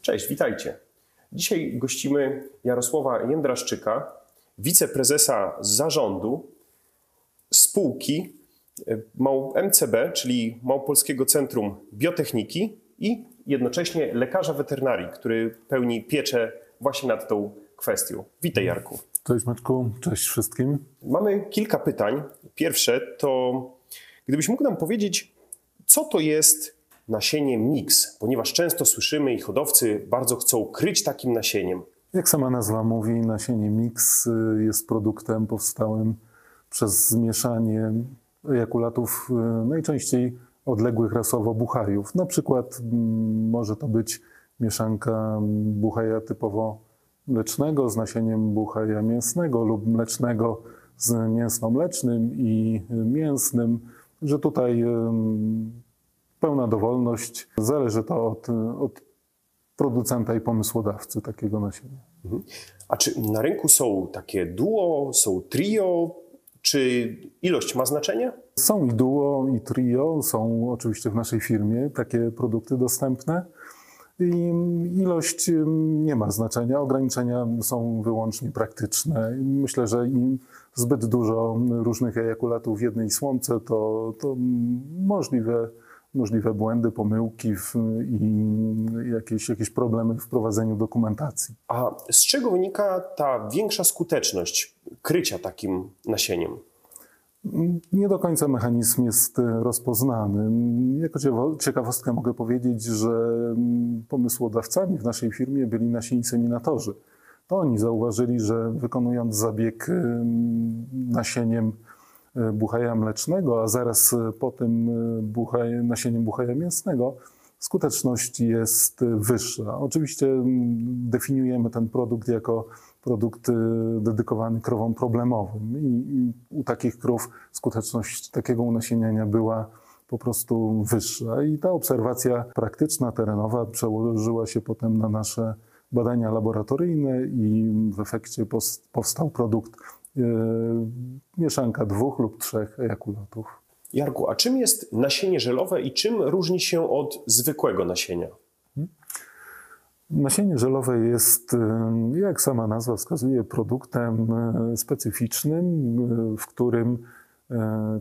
Cześć, witajcie. Dzisiaj gościmy Jarosława Jędraszczyka, wiceprezesa zarządu spółki e, MCB, czyli Małopolskiego Centrum Biotechniki i jednocześnie lekarza weterynarii, który pełni pieczę właśnie nad tą kwestią. Witaj Jarku. Cześć Maćku, cześć wszystkim. Mamy kilka pytań. Pierwsze to, gdybyś mógł nam powiedzieć, co to jest nasienie mix, ponieważ często słyszymy i hodowcy bardzo chcą kryć takim nasieniem. Jak sama nazwa mówi, nasienie mix y, jest produktem powstałym przez zmieszanie ejakulatów y, najczęściej odległych rasowo buchajów. Na przykład mm, może to być mieszanka buchaja typowo mlecznego z nasieniem buchaja mięsnego lub mlecznego z mięsno-mlecznym i mięsnym, że tutaj pełna dowolność. Zależy to od, od producenta i pomysłodawcy takiego nasienia. Mhm. A czy na rynku są takie duo, są trio? Czy ilość ma znaczenie? Są i duo, i trio. Są oczywiście w naszej firmie takie produkty dostępne. I ilość nie ma znaczenia, ograniczenia są wyłącznie praktyczne. Myślę, że im zbyt dużo różnych ejakulatów w jednej słomce to, to możliwe możliwe błędy, pomyłki w, i jakieś, jakieś problemy w prowadzeniu dokumentacji. A z czego wynika ta większa skuteczność krycia takim nasieniem? Nie do końca mechanizm jest rozpoznany. Jako ciekawostkę mogę powiedzieć, że pomysłodawcami w naszej firmie byli nasi inseminatorzy. To oni zauważyli, że wykonując zabieg nasieniem E, buchaja mlecznego, a zaraz e, po tym e, nasieniem buchaja mięsnego, skuteczność jest wyższa. Oczywiście definiujemy ten produkt jako produkt dedykowany krowom problemowym i, u takich krów skuteczność takiego unasieniania była po prostu wyższa. I ta obserwacja praktyczna, terenowa przełożyła się potem na nasze badania laboratoryjne i w efekcie powstał produkt E, mieszanka dwóch lub trzech ejakulatów. Jarku, a czym jest nasienie żelowe i czym różni się od zwykłego nasienia? Nasienie żelowe jest, e, jak sama nazwa wskazuje, produktem e, specyficznym, w którym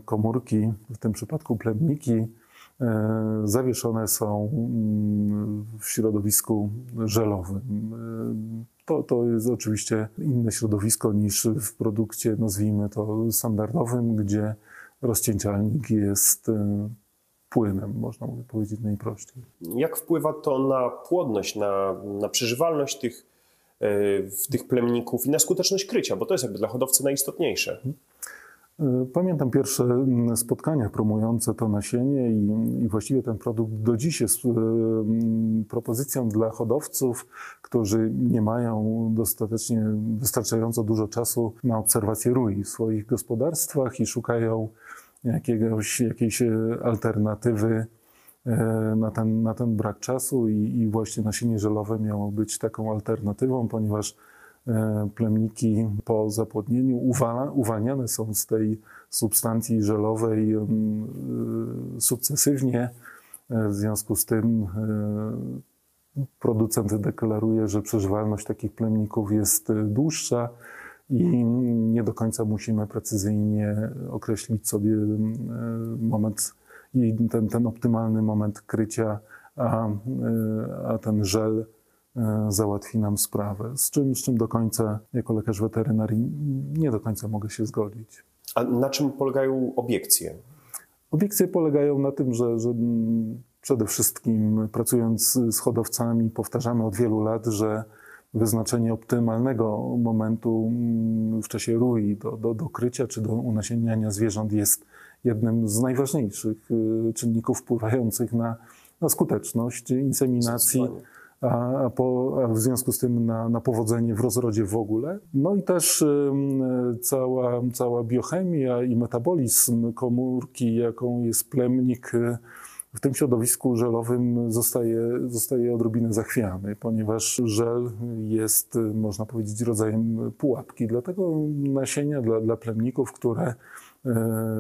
komórki, w tym przypadku plemniki, zawieszone są mm, w środowisku żelowym. To, to jest oczywiście inne środowisko niż w produkcie, nazwijmy to standardowym, gdzie rozcięcialnik jest e, płynem, można powiedzieć najprościej. Jak wpływa to na płodność, na, na przeżywalność tych, e, tych plemników i na skuteczność krycia, bo to jest jakby dla hodowcy najistotniejsze. Pamiętam pierwsze mm, spotkania promujące to nasienie i, i, właściwie ten produkt do dziś jest mm, propozycją dla hodowców, którzy nie mają dostatecznie, wystarczająco dużo czasu na obserwację rui w swoich gospodarstwach i szukają jakiegoś, jakiejś e, alternatywy e, na ten, na ten brak czasu i, i właśnie nasienie żelowe miało być taką alternatywą, ponieważ E, plemniki po zapłodnieniu uwalniane są z tej substancji żelowej e, sukcesywnie. E, w związku z tym producent deklaruje, że przeżywalność takich plemników jest dłuższa i nie do końca musimy precyzyjnie określić sobie moment i ten, ten optymalny moment krycia, a, a ten żel E, załatwi nam sprawę, z czym, z czym do końca, jako lekarz weterynarii, nie do końca mogę się zgodzić. A na czym polegają obiekcje? Obiekcje polegają na tym, że, że przede wszystkim pracując z hodowcami powtarzamy od wielu lat, że wyznaczenie optymalnego momentu w czasie rui do, do, do krycia czy do unasienniania zwierząt jest jednym z najważniejszych y, czynników wpływających na, na skuteczność inseminacji a, po, a w związku z tym na, na powodzenie w rozrodzie w ogóle. No i też cała, cała biochemia i metabolizm komórki, jaką jest plemnik, y, w tym środowisku żelowym zostaje, zostaje odrobinę zachwiany, ponieważ żel jest, można powiedzieć, rodzajem pułapki. Dlatego nasienia dla, dla plemników, które e,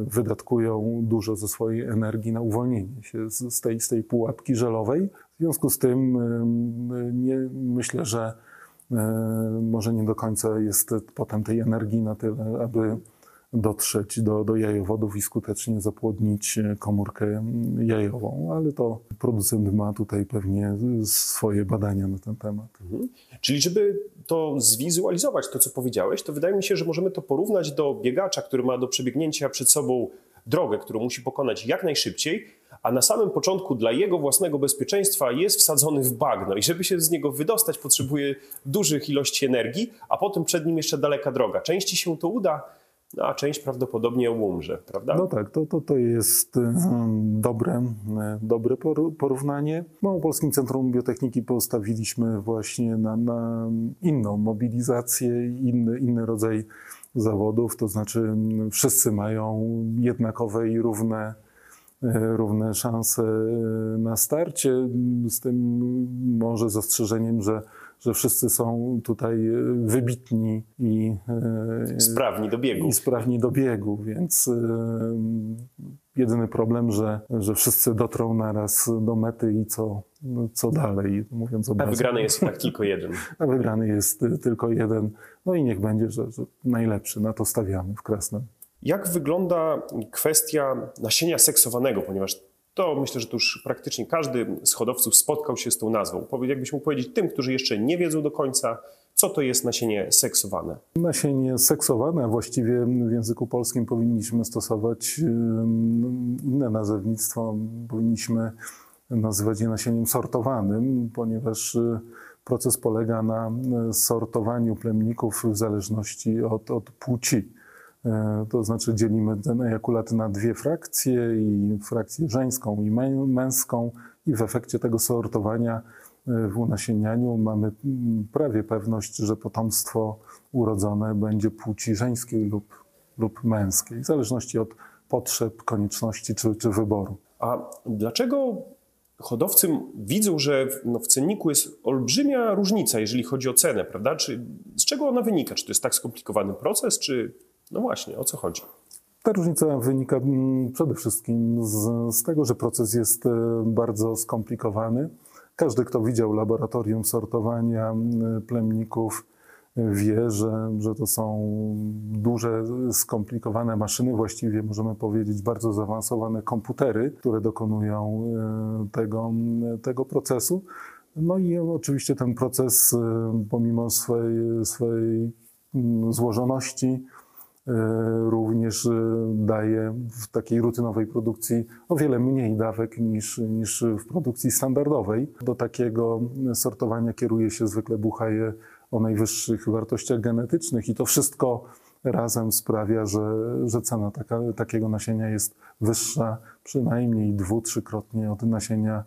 wydatkują dużo ze swojej energii na uwolnienie się z tej, z tej pułapki żelowej, w związku z tym nie, myślę, że e, może nie do końca jest potem tej energii na tyle, aby dotrzeć do, do jajowodów i skutecznie zapłodnić komórkę jajową, ale to producent ma tutaj pewnie swoje badania na ten temat. Mhm. Czyli żeby to zwizualizować, to co powiedziałeś, to wydaje mi się, że możemy to porównać do biegacza, który ma do przebiegnięcia przed sobą drogę, którą musi pokonać jak najszybciej, a na samym początku dla jego własnego bezpieczeństwa jest wsadzony w bagno i żeby się z niego wydostać potrzebuje dużych ilości energii, a potem przed nim jeszcze daleka droga. Części się to uda, no, a część prawdopodobnie umrze, prawda? No tak, to, to, to jest um, dobre, e, dobre porównanie. W Małopolskim Centrum Biotechniki postawiliśmy właśnie na, na inną mobilizację, inny, inny rodzaj zawodów, to znaczy wszyscy mają jednakowe i równe, e, równe szanse na starcie, z tym może zastrzeżeniem, że że wszyscy są tutaj e, wybitni i e, sprawni do biegu. I sprawni do biegu, więc e, jedyny problem, że, że wszyscy dotrą naraz do mety i co, co dalej, mówiąc A wygrany jest tak tylko jeden. A wygrany jest tylko jeden. No i niech będzie, że, że najlepszy, na to stawiamy w Krasnem. Jak wygląda kwestia nasienia seksowanego, ponieważ to myślę, że to już praktycznie każdy z hodowców spotkał się z tą nazwą. Jakbyś mógł powiedzieć tym, którzy jeszcze nie wiedzą do końca, co to jest nasienie seksowane? Nasienie seksowane, właściwie w języku polskim powinniśmy stosować inne nazewnictwo. Powinniśmy nazywać je nasieniem sortowanym, ponieważ y, proces polega na y, sortowaniu plemników w zależności od, od płci. E, to znaczy dzielimy ten ejakulat na dwie frakcje, i frakcję żeńską i męską i w efekcie tego sortowania e, w unasienianiu mamy mm, prawie pewność, że potomstwo urodzone będzie płci żeńskiej lub, lub męskiej, w zależności od potrzeb, konieczności czy, czy wyboru. A dlaczego hodowcy widzą, że w, no, w cenniku jest olbrzymia różnica, jeżeli chodzi o cenę, prawda? Czy, z czego ona wynika? Czy to jest tak skomplikowany proces, czy no właśnie, o co chodzi? Ta różnica wynika mm, przede wszystkim z, z, tego, że proces jest e, bardzo skomplikowany. Każdy, kto widział laboratorium sortowania plemników, e, wie, że, że to są duże, skomplikowane maszyny, właściwie możemy powiedzieć bardzo zaawansowane komputery, które dokonują e, tego, tego procesu. No i oczywiście ten proces, pomimo swojej, swojej złożoności, również e, daje w takiej rutynowej produkcji o wiele mniej dawek niż, niż w produkcji standardowej. Do takiego sortowania kieruje się zwykle buchaje o najwyższych wartościach genetycznych i to wszystko razem sprawia, że, że cena taka, takiego nasienia jest wyższa przynajmniej dwu, trzykrotnie od nasienia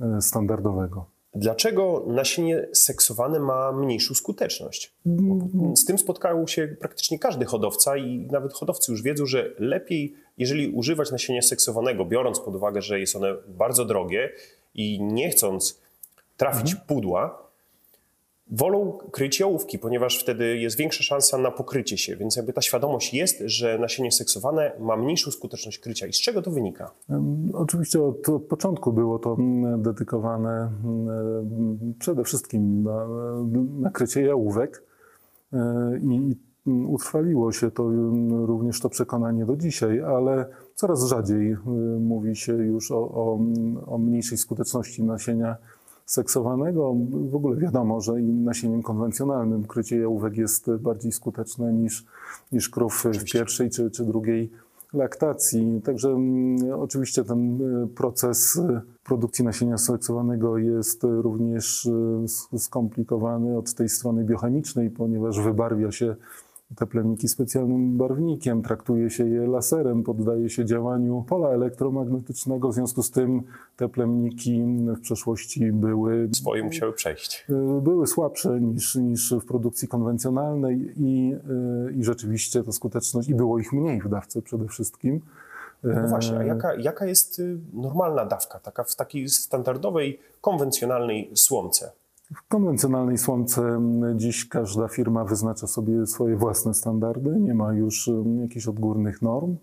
e, standardowego. Dlaczego nasienie seksowane ma mniejszą skuteczność? Z tym spotkał się praktycznie każdy hodowca i nawet hodowcy już wiedzą, że lepiej, jeżeli używać nasienia seksowanego, biorąc pod uwagę, że jest one bardzo drogie i nie chcąc trafić mhm. pudła, wolą kryć jałówki, ponieważ wtedy jest większa szansa na pokrycie się, więc jakby ta świadomość jest, że nasienie seksowane ma mniejszą skuteczność krycia. I z czego to wynika? Oczywiście od, od początku było to mm, dedykowane mm, przede wszystkim na, na krycie jałówek e, i utrwaliło się to mm, również to przekonanie do dzisiaj, ale coraz rzadziej e, mówi się już o, o, o mniejszej skuteczności nasienia seksowanego. W ogóle wiadomo, że nasieniem konwencjonalnym krycie jałówek jest bardziej skuteczne niż, niż krów w pierwszej czy, czy drugiej laktacji. Także mm, oczywiście ten y, proces y, produkcji nasienia seksowanego jest również y, skomplikowany od tej strony biochemicznej, ponieważ wybarwia się te plemniki specjalnym barwnikiem, traktuje się je laserem, poddaje się działaniu pola elektromagnetycznego, w związku z tym te plemniki w przeszłości były... Swoje musiały przejść. Y, były słabsze niż, niż w produkcji konwencjonalnej i, y, i rzeczywiście ta skuteczność, i było ich mniej w dawce przede wszystkim. No właśnie, a jaka, jaka jest y, normalna dawka, taka w takiej standardowej, konwencjonalnej słomce? W konwencjonalnej słomce dziś każda firma wyznacza sobie swoje własne standardy, nie ma już jakichś odgórnych norm.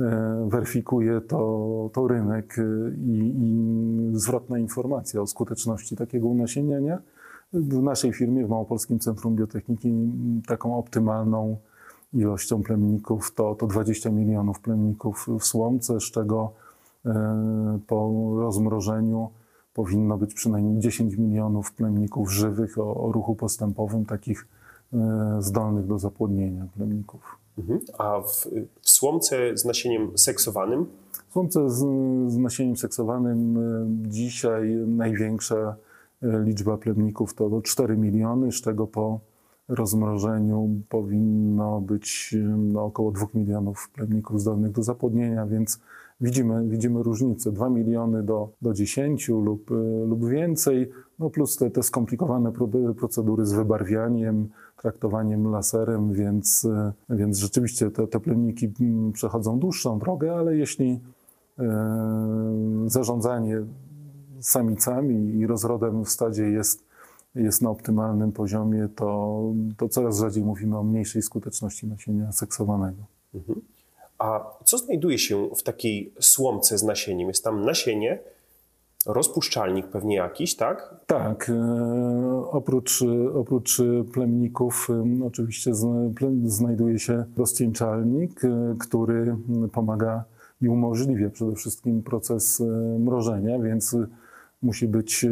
E, weryfikuje to, to rynek e, i, i zwrotna informacja o skuteczności takiego unasieniania. W naszej firmie, w Małopolskim Centrum Biotechniki, taką optymalną ilością plemników to, to 20 milionów plemników w słomce, z czego e, po rozmrożeniu powinno być przynajmniej 10 milionów plemników żywych o, o ruchu postępowym, takich e, zdolnych do zapłodnienia plemników. Mhm. A w, w słomce z nasieniem seksowanym? W słomce z, z nasieniem seksowanym e, dzisiaj największa liczba plemników to, to 4 miliony, z czego po rozmrożeniu powinno być no, około 2 milionów plemników zdolnych do zapłodnienia, więc widzimy, widzimy różnicę. 2 miliony do, do 10 lub, lub więcej, no plus te, te skomplikowane procedury z wybarwianiem, traktowaniem laserem, więc, więc rzeczywiście te, te plemniki przechodzą dłuższą drogę, ale jeśli e, zarządzanie samicami i rozrodem w stadzie jest jest na optymalnym poziomie, to, to coraz rzadziej mówimy o mniejszej skuteczności nasienia seksowanego. Mhm. Co znajduje się w takiej słomce z nasieniem? Jest tam nasienie, rozpuszczalnik pewnie jakiś, tak? Tak. E, oprócz, oprócz plemników e, oczywiście znajduje się rozcieńczalnik, e, który pomaga i umożliwia przede wszystkim proces mrożenia, więc musi być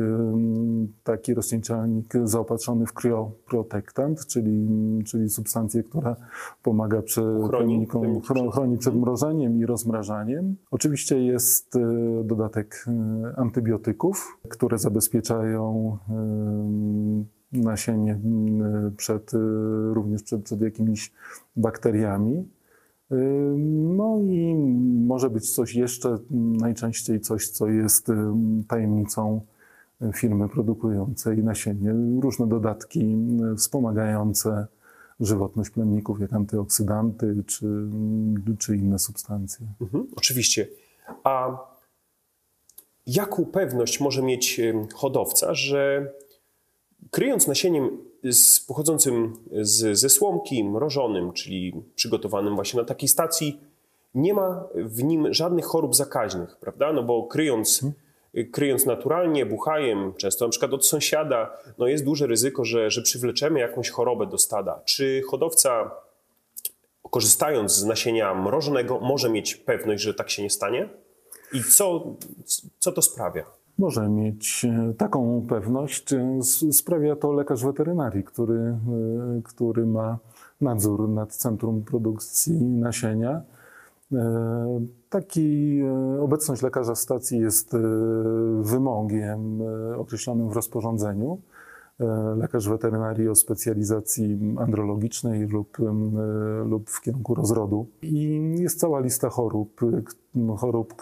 taki rozcieńczalnik zaopatrzony w kryoprotektant, czyli, czyli substancję, która pomaga przy chroni, chroni, przed mrożeniem i rozmrażaniem. Oczywiście jest e, dodatek e, antybiotyków, które zabezpieczają nasienie przed, e, również przed, przed jakimiś bakteriami. No i może być coś jeszcze, najczęściej coś, co jest tajemnicą firmy produkującej nasienie. Różne dodatki wspomagające żywotność plemników, jak antyoksydanty czy, czy inne substancje. Mhm, oczywiście. A jaką pewność może mieć hodowca, że kryjąc nasieniem z, pochodzącym z, ze słomki, mrożonym, czyli przygotowanym właśnie na takiej stacji, nie ma w nim żadnych chorób zakaźnych, prawda? No bo kryjąc, kryjąc naturalnie, buchajem, często na przykład od sąsiada, no jest duże ryzyko, że, że przywleczemy jakąś chorobę do stada. Czy hodowca, korzystając z nasienia mrożonego, może mieć pewność, że tak się nie stanie? I co, co to sprawia? Może mieć e, taką pewność. E, sprawia to lekarz weterynarii, który, e, który ma nadzór nad centrum produkcji nasienia. Taki obecność lekarza stacji jest wymogiem określonym w rozporządzeniu. Lekarz weterynarii o specjalizacji andrologicznej lub, lub w kierunku rozrodu. I jest cała lista chorób, chorób,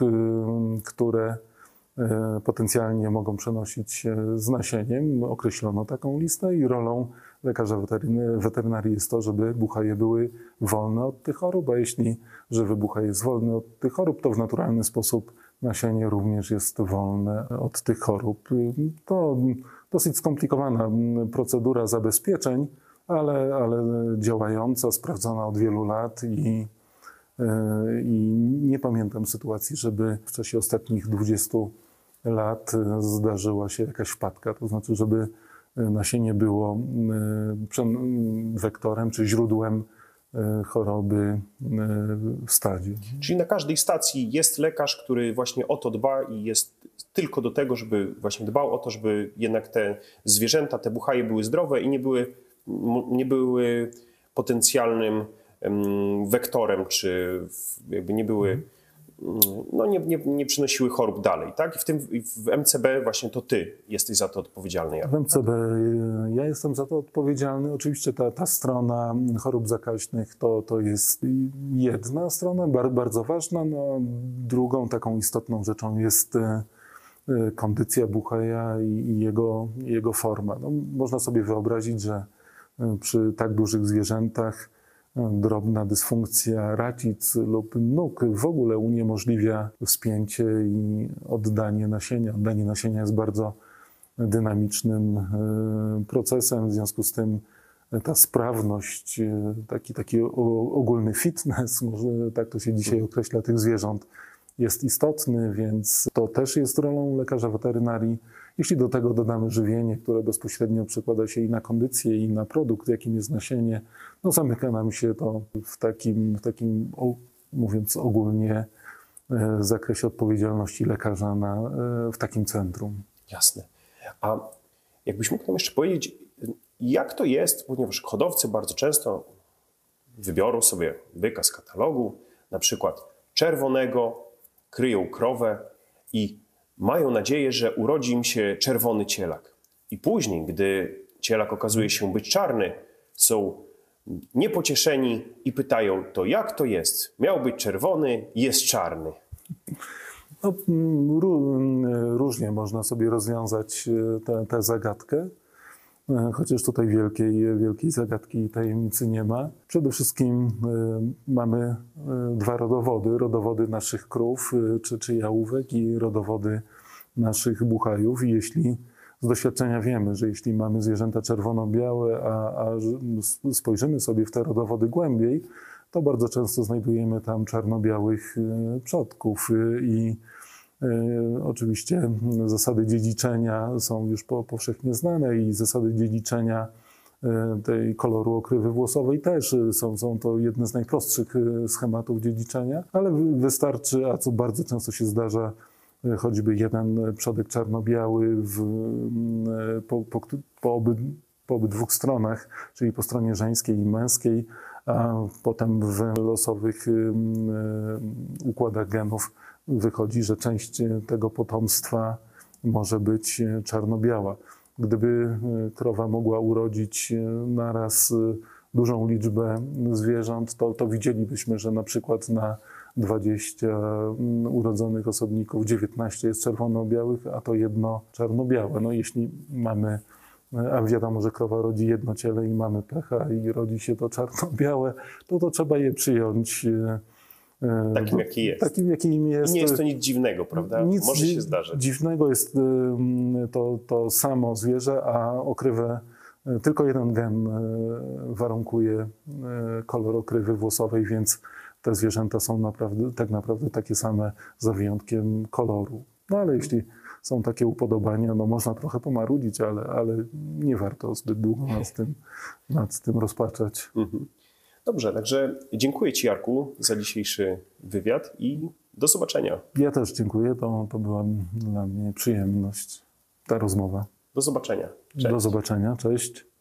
które potencjalnie mogą przenosić z nasieniem. Określono taką listę i rolą lekarza weterynarii jest to, żeby buchaje były wolne od tych chorób, a jeśli żywy buchaj jest wolny od tych chorób, to w naturalny sposób nasienie również jest wolne od tych chorób. To dosyć skomplikowana procedura zabezpieczeń, ale, ale działająca, sprawdzona od wielu lat i, e, i nie pamiętam sytuacji, żeby w czasie ostatnich 20 lat e, zdarzyła się jakaś wpadka, to znaczy, żeby e, nasienie było e, wektorem czy źródłem choroby w stadzie. Czyli na każdej stacji jest lekarz, który właśnie o to dba i jest tylko do tego, żeby właśnie dbał o to, żeby jednak te zwierzęta, te buchaje były zdrowe i nie były, nie były potencjalnym wektorem, czy jakby nie były no nie, nie, nie przynosiły chorób dalej, tak? I w tym w MCB właśnie to ty jesteś za to odpowiedzialny. W MCB ja jestem za to odpowiedzialny. Oczywiście ta, ta strona chorób zakaźnych to, to jest jedna strona, bardzo ważna. No, drugą taką istotną rzeczą jest e, e, kondycja buchaja i, i jego, jego forma. No, można sobie wyobrazić, że e, przy tak dużych zwierzętach drobna dysfunkcja racic lub nóg w ogóle uniemożliwia spięcie i oddanie nasienia. Oddanie nasienia jest bardzo dynamicznym e, procesem, w związku z tym ta sprawność, e, taki, taki ogólny fitness, może tak to się dzisiaj określa, tych zwierząt jest istotny, więc to też jest rolą lekarza weterynarii Jeśli do tego dodamy żywienie, które bezpośrednio przekłada się i na kondycję, i na produkt, jakim jest nasienie, no zamyka nam się to w takim, w takim mówiąc ogólnie, e, zakresie odpowiedzialności lekarza na, e, w takim centrum. Jasne. A jakbyś mógł nam jeszcze powiedzieć, jak to jest, ponieważ hodowcy bardzo często wybiorą sobie byka z katalogu, na przykład czerwonego, kryją krowę i mają nadzieję, że urodzi im się czerwony cielak. I później, gdy cielak okazuje się być czarny, są niepocieszeni i pytają, to jak to jest? Miał być czerwony, jest czarny. No, mm, mm, różnie można sobie rozwiązać e, tę tę zagadkę, chociaż tutaj wielkiej, wielkiej zagadki i tajemnicy nie ma. Przede wszystkim e, mamy e, dwa rodowody, rodowody naszych krów e, czy, czy jałówek i rodowody naszych buchajów i jeśli z doświadczenia wiemy, że jeśli mamy zwierzęta czerwono-białe, a, a spojrzymy sobie w te rodowody głębiej, to bardzo często znajdujemy tam czarno-białych e, przodków e, i e, oczywiście mm, zasady dziedziczenia są już po, powszechnie znane i zasady dziedziczenia e, tej koloru okrywy włosowej też e, są, są to jedne z najprostszych e, schematów dziedziczenia, ale wy- wystarczy, a co bardzo często się zdarza, e, choćby jeden przodek czarno-biały w, e, po, po, po, oby, po obydwu stronach, czyli po stronie żeńskiej i męskiej, a potem w losowych układach genów wychodzi, że część tego potomstwa może być e, czarno-biała. Gdyby y, krowa mogła urodzić y, naraz y, dużą liczbę zwierząt, to, to widzielibyśmy, że na przykład na 20 mm, urodzonych osobników 19 jest czerwono-białych, a to jedno czarno-białe. No jeśli mamy a wiadomo, że krowa rodzi jedno ciele i mamy pecha i rodzi się to czarno-białe, to to trzeba je przyjąć e, e, Takim, jaki jest. takim, jakim jest. nie jest to nic dziwnego, prawda? Nic Może się zdarzyć. Dziwnego jest ym, to, to samo zwierzę, a okrywę, tylko jeden gen warunkuje kolor okrywy włosowej, więc te zwierzęta są naprawdę, tak naprawdę takie same za wyjątkiem koloru. No ale jeśli są takie upodobania, no można trochę pomarudzić, ale, ale nie warto zbyt długo nad tym, nad tym rozpaczać. Mhm. Dobrze, także dziękuję Ci, Jarku, za dzisiejszy wywiad i do zobaczenia. Ja też dziękuję, to, to była dla mnie przyjemność, ta rozmowa. Do zobaczenia. Cześć. Do zobaczenia, cześć.